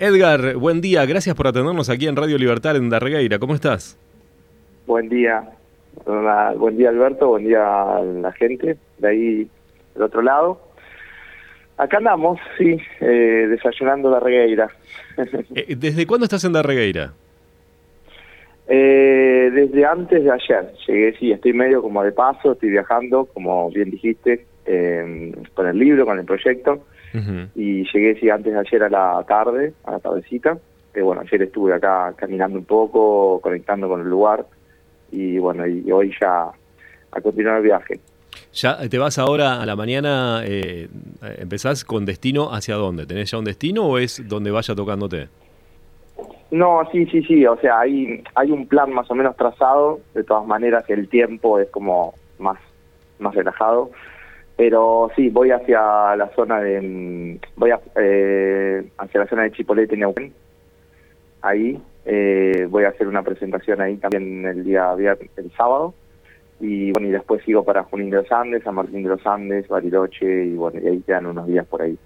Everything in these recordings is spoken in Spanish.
Edgar, buen día. Gracias por atendernos aquí en Radio Libertad en Darregueira. ¿Cómo estás? Buen día. buen día, Alberto. Buen día a la gente de ahí del otro lado. Acá andamos, sí, eh, desayunando Darregueira. Eh, ¿Desde cuándo estás en Darregueira? Eh, desde antes de ayer. Llegué, sí, estoy medio como de paso, estoy viajando, como bien dijiste, eh, con el libro, con el proyecto. Y llegué, sí, antes de ayer a la tarde, a la tardecita. Que bueno, ayer estuve acá caminando un poco, conectando con el lugar. Y bueno, y hoy ya a continuar el viaje. ¿Ya te vas ahora a la mañana, eh, empezás con destino hacia dónde? ¿Tenés ya un destino o es donde vaya tocándote? No, sí, sí, sí, o sea, hay, hay un plan más o menos trazado, de todas maneras el tiempo es como más, más relajado. Pero sí, voy hacia la zona de mm, voy eh, hacia la zona de Chipolete, Neuquén. Ahí eh, voy a hacer una presentación ahí también el día viernes, el sábado y bueno y después sigo para Junín de los Andes, San Martín de los Andes, Bariloche y bueno y ahí quedan unos días por ahí.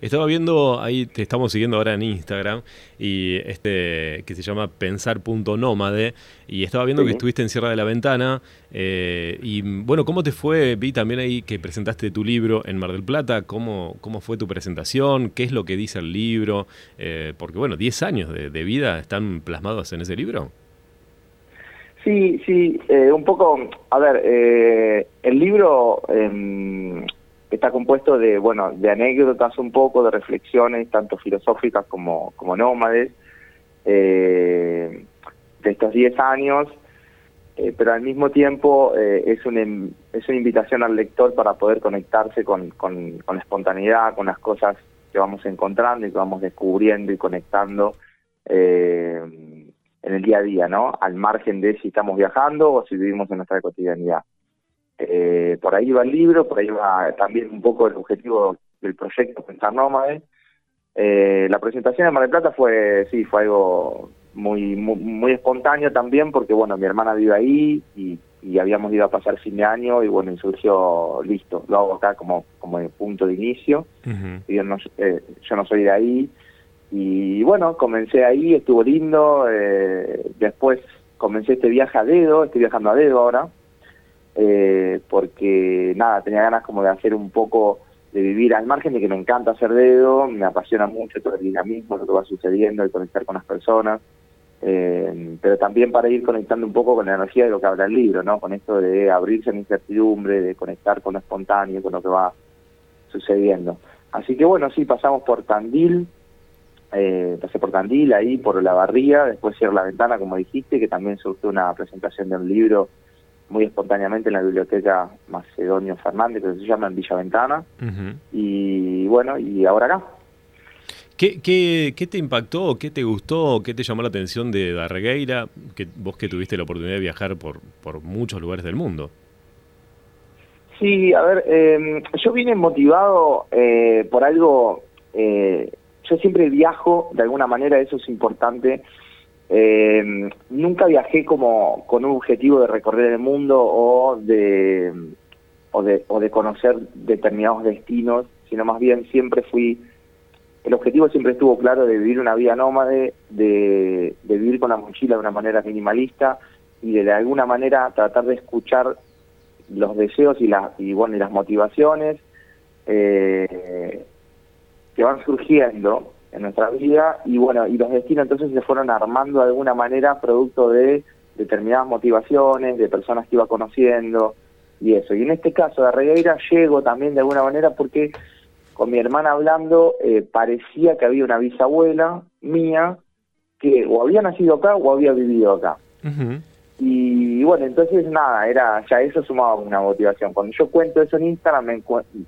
Estaba viendo ahí te estamos siguiendo ahora en Instagram y este que se llama pensar.nómade y estaba viendo que estuviste en Sierra de la Ventana eh, y bueno cómo te fue vi también ahí que presentaste tu libro en Mar del Plata cómo cómo fue tu presentación qué es lo que dice el libro eh, porque bueno 10 años de, de vida están plasmados en ese libro. Sí, sí, eh, un poco, a ver, el libro eh, está compuesto de, bueno, de anécdotas un poco, de reflexiones, tanto filosóficas como, como nómades, eh, de estos 10 años, eh, pero al mismo tiempo es, una, es una invitación al lector para poder conectarse con, con, con la espontaneidad, con las cosas que vamos encontrando y que vamos descubriendo y conectando. Eh, en el día a día, ¿no? Al margen de si estamos viajando o si vivimos en nuestra cotidianidad. Eh, por ahí va el libro, por ahí va también un poco el objetivo del proyecto Pensar Nómade. Eh, la presentación de Mar del Plata fue, sí, fue algo muy, muy, espontáneo también porque, bueno, mi hermana vive ahí y, habíamos ido a pasar fin de año y, bueno, y surgió, listo, lo hago acá como, como punto de inicio. y yo, no, eh, yo no soy de ahí, y bueno, comencé ahí, estuvo lindo, eh, después comencé este viaje a dedo, estoy viajando a dedo ahora, eh, porque nada, tenía ganas como de hacer un poco, de vivir al margen de que me encanta hacer dedo, me apasiona mucho todo el dinamismo, lo que va sucediendo, el conectar con las personas, eh, pero también para ir conectando un poco con la energía de lo que habla el libro, ¿no? Con esto de abrirse a la incertidumbre, de conectar con lo espontáneo, con lo que va sucediendo. Así que bueno, sí, pasamos por Tandil, eh, pasé por Tandil, ahí por la barría, después cierro la ventana, como dijiste, que también surgió una presentación de un libro muy espontáneamente en la biblioteca Macedonio Fernández, que se llama en Villa Ventana, y bueno, y ahora acá. ¿Qué, qué, qué te impactó, qué te gustó, qué te llamó la atención de Darregueira, que vos que tuviste la oportunidad de viajar por, por muchos lugares del mundo? Sí, a ver, eh, yo vine motivado eh, por algo eh, yo siempre viajo, de alguna manera eso es importante. Eh, nunca viajé como con un objetivo de recorrer el mundo o de, o de, o de conocer determinados destinos, sino más bien siempre fui, el objetivo siempre estuvo claro de vivir una vida nómade, de, de vivir con la mochila de una manera minimalista y de, alguna manera tratar de escuchar los deseos y, la, y, bueno, y las motivaciones eh, que van surgiendo en nuestra vida y bueno, y los destinos entonces se fueron armando de alguna manera producto de determinadas motivaciones, de personas que iba conociendo y eso. Y en este caso de Regueira llego también de alguna manera porque con mi hermana hablando eh, parecía que había una bisabuela mía que o había nacido acá o había vivido acá. Y bueno, entonces nada, era ya eso sumaba una motivación. Cuando yo cuento eso en Instagram,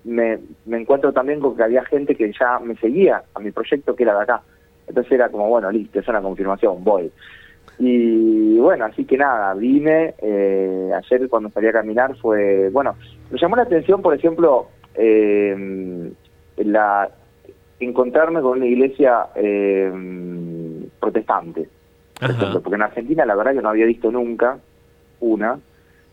me, me, encuentro también con que había gente que ya me seguía a mi proyecto que era de acá. Entonces era como, bueno, listo, es una confirmación, voy. Y bueno, así que nada, vine, eh, ayer cuando salí a caminar fue, bueno, me llamó la atención, por ejemplo, eh, la encontrarme con una iglesia eh, protestante porque en Argentina la verdad que no había visto nunca una,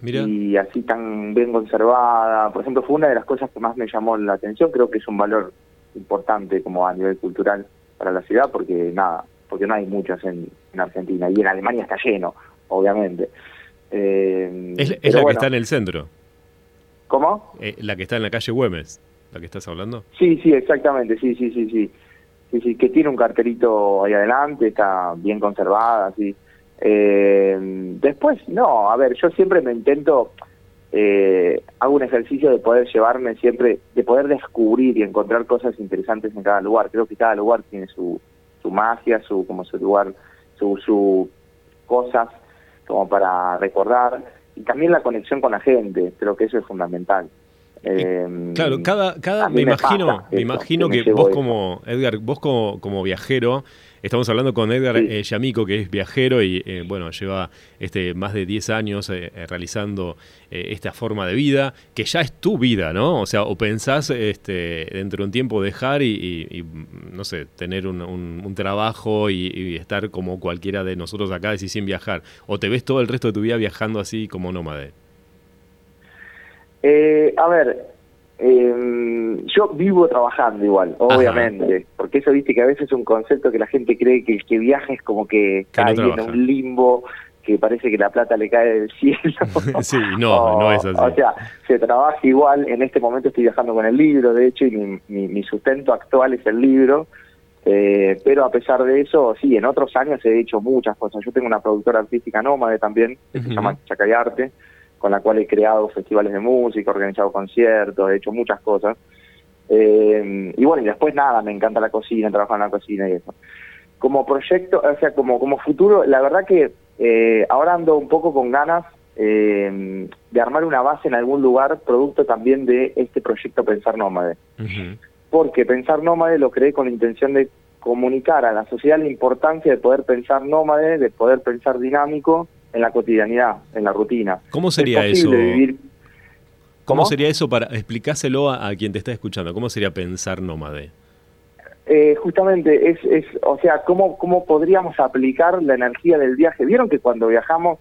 y así tan bien conservada. Por ejemplo, fue una de las cosas que más me llamó la atención, creo que es un valor importante como a nivel cultural para la ciudad porque nada, porque no hay muchos en, Argentina y en Alemania está lleno, obviamente. Eh, es, la que está en el centro. ¿Cómo? Eh, la que está en la calle Güemes, la que estás hablando. Sí, sí, exactamente, sí, sí, sí, sí. Sí, sí, que tiene un carterito ahí adelante, está bien conservada, sí. Eh, después, no, a ver, yo siempre me intento, eh, hago un ejercicio de poder llevarme siempre, de poder descubrir y encontrar cosas interesantes en cada lugar. Creo que cada lugar tiene su, su magia, su como su lugar, su, su cosas como para recordar y también la conexión con la gente. Creo que eso es fundamental. Eh, claro, cada, cada me, imagino, me imagino que, vos como, Edgar, vos como, como viajero, Estamos hablando con Edgar eh, Yamico, que es viajero y eh, bueno, lleva este, más de 10 años eh, realizando esta forma de vida, que ya es tu vida, ¿no? O sea, o pensás este, dentro de un tiempo dejar y, no sé, tener un, trabajo y, estar como cualquiera de nosotros acá, decir, sin viajar, o te ves todo el resto de tu vida viajando así como nómade. a ver, eh, yo vivo trabajando igual, obviamente, porque eso viste que a veces es un concepto que la gente cree que el que viaja es como que, cae en un limbo, que parece que la plata le cae del cielo. sí, no, no es así. O sea, se trabaja igual, en este momento estoy viajando con el libro, de hecho, y mi, sustento actual es el libro, eh, pero a pesar de eso, sí, en otros años he hecho muchas cosas. Yo tengo una productora artística nómade también, que se llama Chacayarte, Arte con la cual he creado festivales de música, organizado conciertos, he hecho muchas cosas. Eh, y bueno, y después nada, me encanta la cocina, trabajar en la cocina y eso. Como proyecto, o sea, como, como futuro, la verdad que eh, ahora ando un poco con ganas eh, de armar una base en algún lugar, producto también de este proyecto Pensar Nómade. Porque Pensar Nómade lo creé con la intención de comunicar a la sociedad la importancia de poder pensar nómade, de poder pensar dinámico en la cotidianidad, en la rutina. ¿Cómo sería eso? ¿Cómo, sería eso para explicárselo a, quien te está escuchando? ¿Cómo sería pensar nómade? Eh, justamente es, es, o sea, ¿cómo, cómo podríamos aplicar la energía del viaje. Vieron que cuando viajamos,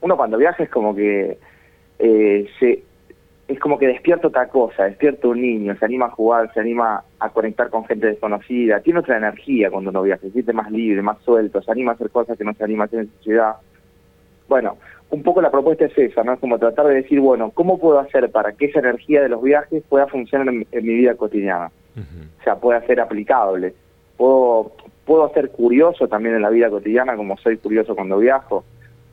uno cuando viaja es como que eh, se, es como que despierta otra cosa, despierta un niño, se anima a jugar, se anima a conectar con gente desconocida, tiene otra energía cuando uno viaja, se siente más libre, más suelto, se anima a hacer cosas que no se anima a hacer en su ciudad. Bueno, un poco la propuesta es esa, ¿no? Es como tratar de decir, bueno, ¿cómo puedo hacer para que esa energía de los viajes pueda funcionar en, mi vida cotidiana? O sea, pueda ser aplicable. Puedo, puedo ser curioso también en la vida cotidiana, como soy curioso cuando viajo.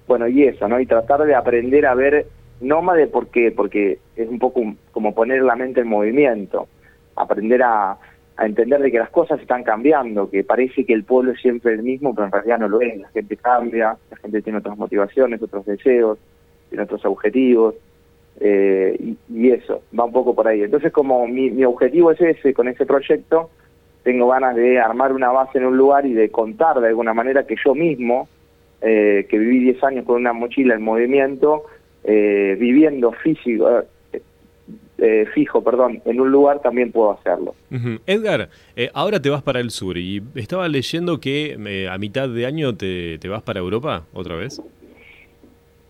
Bueno, y eso, ¿no? Y tratar de aprender a ver nómade, ¿por qué? Porque es un poco como poner la mente en movimiento. Aprender a, a entender de que las cosas están cambiando, que parece que el pueblo es siempre el mismo, pero en realidad no lo es. La gente cambia, la gente tiene otras motivaciones, otros deseos, tiene otros objetivos, eh, y, eso, va un poco por ahí. Entonces, como mi, mi objetivo es ese, con ese proyecto, tengo ganas de armar una base en un lugar y de contar de alguna manera que yo mismo, eh, que viví 10 años con una mochila en movimiento, eh, viviendo físico, eh, fijo, perdón, en un lugar también puedo hacerlo. Edgar, eh, ahora te vas para el sur y estaba leyendo que eh, a mitad de año te, vas para Europa otra vez.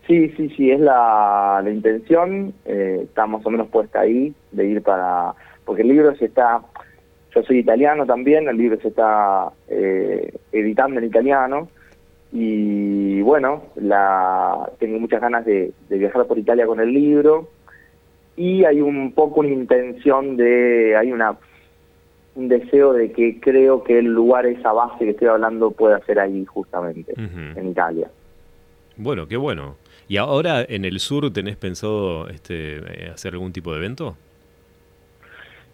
Sí, sí, sí, es la, la intención, está más o menos puesta ahí de ir para, porque el libro se está, yo soy italiano también, el libro se está editando en italiano y bueno, la, tengo muchas ganas de viajar por Italia con el libro y hay un poco una intención de, hay una un deseo de que creo que el lugar, esa base que estoy hablando, pueda ser ahí justamente, en Italia. Bueno, qué bueno. ¿Y ahora en el sur tenés pensado este, eh, hacer algún tipo de evento?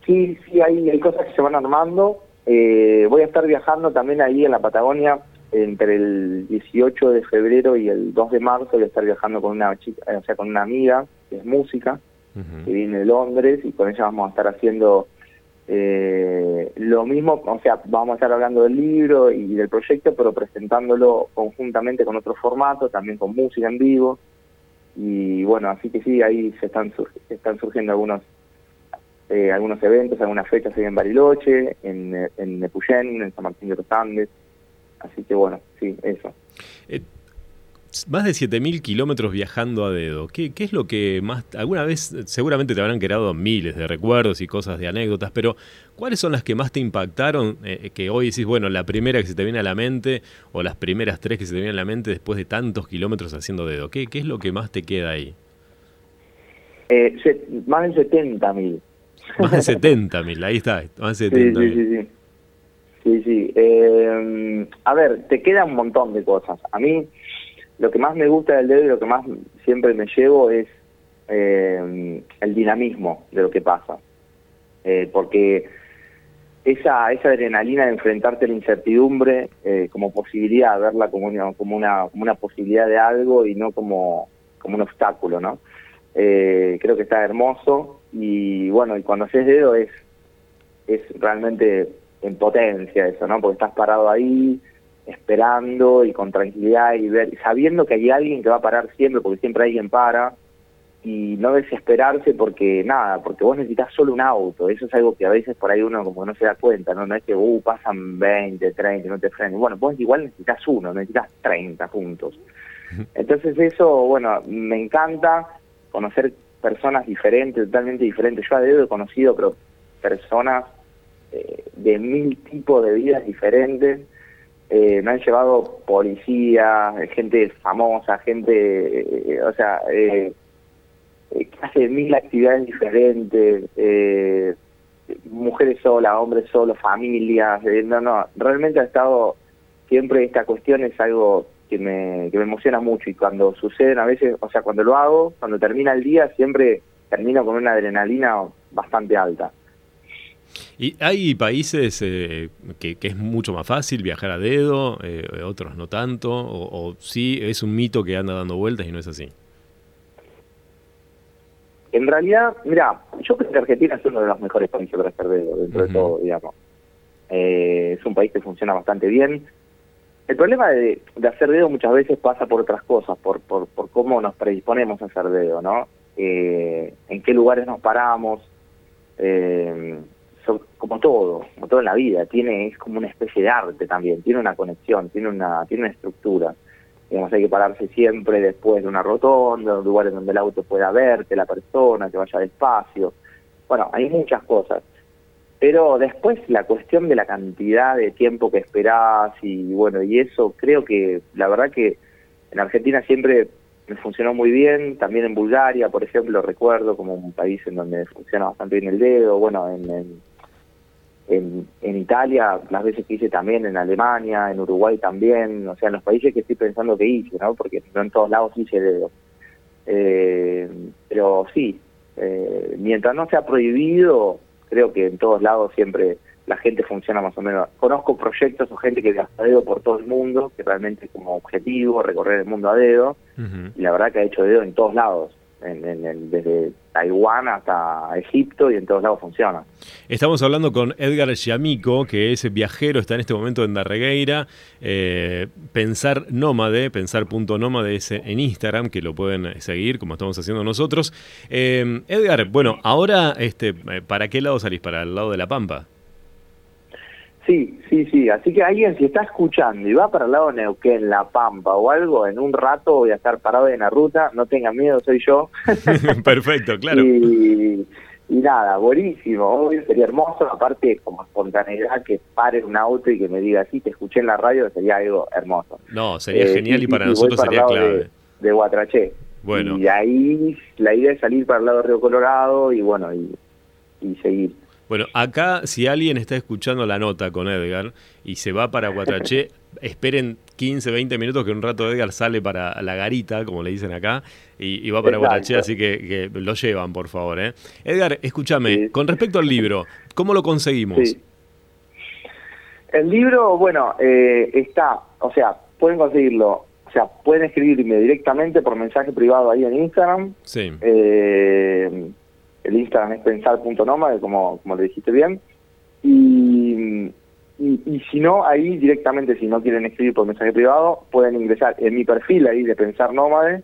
Sí, sí, hay, hay cosas que se van armando. Eh, voy a estar viajando también ahí en la Patagonia entre el 18 de febrero y el 2 de marzo. Voy a estar viajando con una chica, o sea, con una amiga que es música que viene de Londres y con ella vamos a estar haciendo eh, lo mismo, o sea, vamos a estar hablando del libro y del proyecto, pero presentándolo conjuntamente con otro formato, también con música en vivo. Y bueno, así que sí, ahí se están, están surgiendo algunos eh, algunos eventos, algunas fechas ahí en Bariloche, en, en Nepuyén, en San Martín de los Andes. Así que bueno, sí, eso. Eh, más de 7.000 kilómetros viajando a dedo. ¿Qué, ¿Qué, es lo que más... Alguna vez seguramente te habrán creado miles de recuerdos y cosas de anécdotas, pero ¿cuáles son las que más te impactaron? Eh, que hoy decís, bueno, la primera que se te viene a la mente o las primeras tres que se te vienen a la mente después de tantos kilómetros haciendo dedo. ¿Qué, qué es lo que más te queda ahí? Eh, más de 70.000. Más de 70.000, ahí está, más de 70.000. Sí, sí, sí. Sí, sí. Eh, a ver, te queda un montón de cosas. A mí lo que más me gusta del dedo y lo que más siempre me llevo es eh, el dinamismo de lo que pasa. Eh, porque esa, esa adrenalina de enfrentarte a la incertidumbre como posibilidad, verla como una, como, una, como una posibilidad de algo y no como, como un obstáculo, ¿no? creo que está hermoso y bueno, y cuando haces dedo es, es realmente en potencia eso, ¿no? Porque estás parado ahí esperando y con tranquilidad y ver, sabiendo que hay alguien que va a parar siempre, porque siempre alguien para, y no desesperarse porque nada, porque vos necesitas solo un auto, eso es algo que a veces por ahí uno como no se da cuenta, ¿no? No es que, uh, pasan 20, 30, no te frenen, bueno, vos igual necesitas uno, necesitas 30 puntos. Entonces eso, bueno, me encanta conocer personas diferentes, totalmente diferentes. Yo a dedo he conocido pero personas eh, de mil tipos de vidas diferentes. Eh, me han llevado policías, gente famosa, gente, eh, o sea, que hace mil actividades diferentes, mujeres solas, hombres solos, familias, no, no, realmente ha estado, siempre esta cuestión es algo que me, que me emociona mucho y cuando suceden a veces, o sea, cuando lo hago, cuando termina el día, siempre termino con una adrenalina bastante alta. ¿Y hay países eh, que, es mucho más fácil viajar a dedo, eh, otros no tanto? O, sí es un mito que anda dando vueltas y no es así? En realidad, mira, yo creo que Argentina es uno de los mejores países para hacer dedo, dentro de todo, digamos. Eh, es un país que funciona bastante bien. El problema de, hacer dedo muchas veces pasa por otras cosas, por, por, por cómo nos predisponemos a hacer dedo, ¿no? en qué lugares nos paramos, eh, como todo, como todo en la vida, tiene es como una especie de arte también, tiene una conexión, tiene una tiene una estructura. Digamos, hay que pararse siempre después de una rotonda, un lugar en donde el auto pueda verte, la persona, que vaya despacio. Bueno, hay muchas cosas. Pero después la cuestión de la cantidad de tiempo que esperás y bueno, y eso creo que la verdad que en Argentina siempre me funcionó muy bien, también en Bulgaria, por ejemplo, recuerdo como un país en donde funciona bastante bien el dedo, bueno, en en, en Italia, las veces que hice también, en Alemania, en Uruguay también, o sea, en los países que estoy pensando que hice, ¿no? Porque no en todos lados hice dedo. Eh, pero sí, eh, mientras no sea prohibido, creo que en todos lados siempre la gente funciona más o menos. Conozco proyectos o gente que gasta dedo por todo el mundo, que realmente es como objetivo recorrer el mundo a dedo, y la verdad que ha hecho dedo en todos lados en, desde Taiwán hasta Egipto y en todos lados funciona. Estamos hablando con Edgar Yamico, que es viajero, está en este momento en Darregueira. Eh, pensar Nómade, pensar.nómade es en Instagram, que lo pueden seguir como estamos haciendo nosotros. Eh, Edgar, bueno, ahora, este, eh, ¿para qué lado salís? ¿Para el lado de La Pampa? Sí, sí, sí. Así que alguien si está escuchando y va para el lado de Neuquén, La Pampa o algo, en un rato voy a estar parado en la ruta, no tenga miedo, soy yo. Perfecto, claro. Y, nada, buenísimo, obvio, sería hermoso, aparte como espontaneidad que pare un auto y que me diga, sí, te escuché en la radio, sería algo hermoso. No, sería eh, genial y, para nosotros sería clave. De, Guatraché. Bueno. Y ahí la idea es salir para el lado de Río Colorado y bueno, y seguir. Bueno, acá si alguien está escuchando la nota con Edgar y se va para Guatraché, esperen 15, 20 minutos que un rato Edgar sale para la garita, como le dicen acá, y, va para Guatraché, así que, lo llevan, por favor. ¿eh? Edgar, escúchame, con respecto al libro, ¿cómo lo conseguimos? El libro, bueno, eh, está, o sea, pueden conseguirlo o sea, pueden escribirme directamente por mensaje privado ahí en Instagram. Sí. Eh, el Instagram es pensar.nómade, como, como le dijiste bien. Y, y, si no, ahí directamente, si no quieren escribir por mensaje privado, pueden ingresar en mi perfil ahí de Pensar Nómade.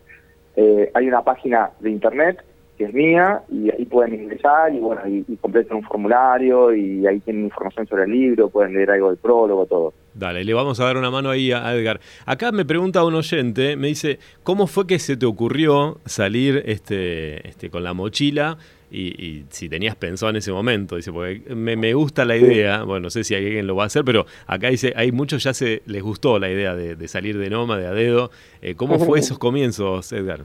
Eh, hay una página de internet que es mía y ahí pueden ingresar y bueno, y, y completan un formulario y ahí tienen información sobre el libro, pueden leer algo del prólogo, todo. Dale, le vamos a dar una mano ahí a Edgar. Acá me pregunta un oyente, me dice, ¿cómo fue que se te ocurrió salir este, este, con la mochila? Y, si tenías pensado en ese momento, dice, porque me, gusta la idea, bueno, no sé si alguien lo va a hacer, pero acá dice, hay muchos ya se les gustó la idea de, salir de Noma, de a dedo. Eh, ¿Cómo fue esos comienzos, Edgar?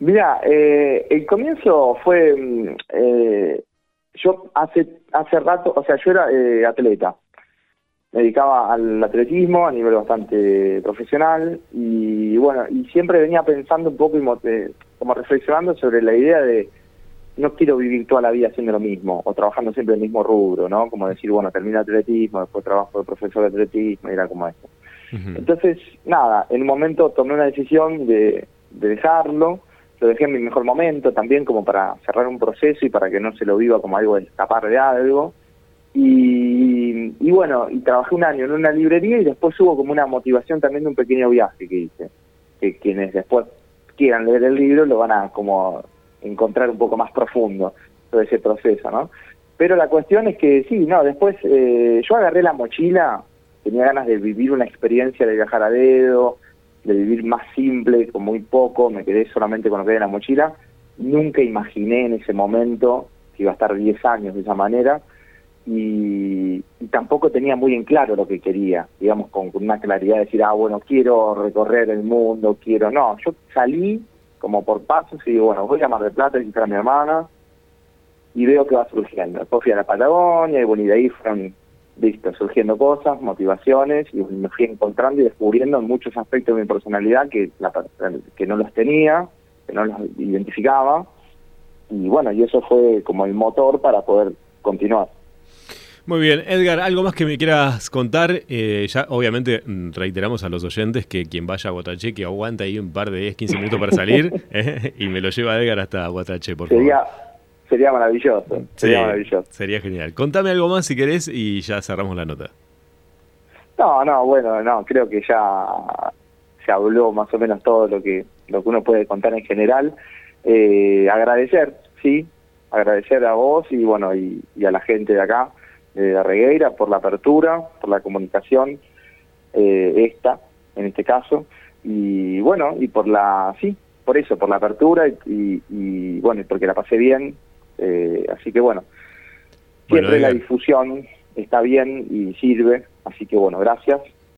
Mira, eh, el comienzo fue, mm, eh, yo hace hace rato, o sea, yo era atleta, me dedicaba al atletismo a nivel bastante profesional y bueno, y siempre venía pensando un poco y eh, como reflexionando sobre la idea de no quiero vivir toda la vida haciendo lo mismo o trabajando siempre en el mismo rubro, ¿no? Como decir, bueno, termino atletismo, después trabajo de profesor de atletismo, y era como esto. Entonces, nada, en un momento tomé una decisión de, de dejarlo, lo dejé en mi mejor momento también como para cerrar un proceso y para que no se lo viva como algo de escapar de algo y, bueno, y trabajé un año en una librería y después hubo como una motivación también de un pequeño viaje que hice, que quienes después quieran leer el libro lo van a como encontrar un poco más profundo todo ese proceso, ¿no? Pero la cuestión es que sí, no, después eh, yo agarré la mochila, tenía ganas de vivir una experiencia de viajar a dedo, de vivir más simple, con muy poco, me quedé solamente con lo que había en la mochila, nunca imaginé en ese momento que iba a estar 10 años de esa manera, y, tampoco tenía muy en claro lo que quería, digamos, con, una claridad de decir, ah, bueno, quiero recorrer el mundo, quiero... No, yo salí como por pasos y digo, bueno, voy a Mar del Plata visitar a mi hermana y veo que va surgiendo. Después fui a la Patagonia y bueno, y de ahí fueron, listo, surgiendo cosas, motivaciones y me fui encontrando y descubriendo muchos aspectos de mi personalidad que, que no los tenía, que no los identificaba y bueno, y eso fue como el motor para poder continuar. Muy bien, Edgar, ¿algo más que me quieras contar? Eh, ya obviamente reiteramos a los oyentes que quien vaya a Guatache que aguanta ahí un par de 10, 15 minutos para salir eh, y me lo lleva Edgar hasta Guatache, por sería, favor. Sería maravilloso, sería maravilloso. Sería genial. Contame algo más si querés y ya cerramos la nota. No, no, bueno, no, creo que ya se habló más o menos todo lo que, lo que uno puede contar en general. Eh, agradecer, sí, agradecer a vos y bueno, y a la gente de acá de Regueira por la apertura, por la comunicación, eh, esta, en este caso, y bueno, y por la, sí, por eso, por la apertura y, y, bueno, porque la pasé bien, eh, así que bueno, siempre la difusión está bien y sirve, así que bueno, gracias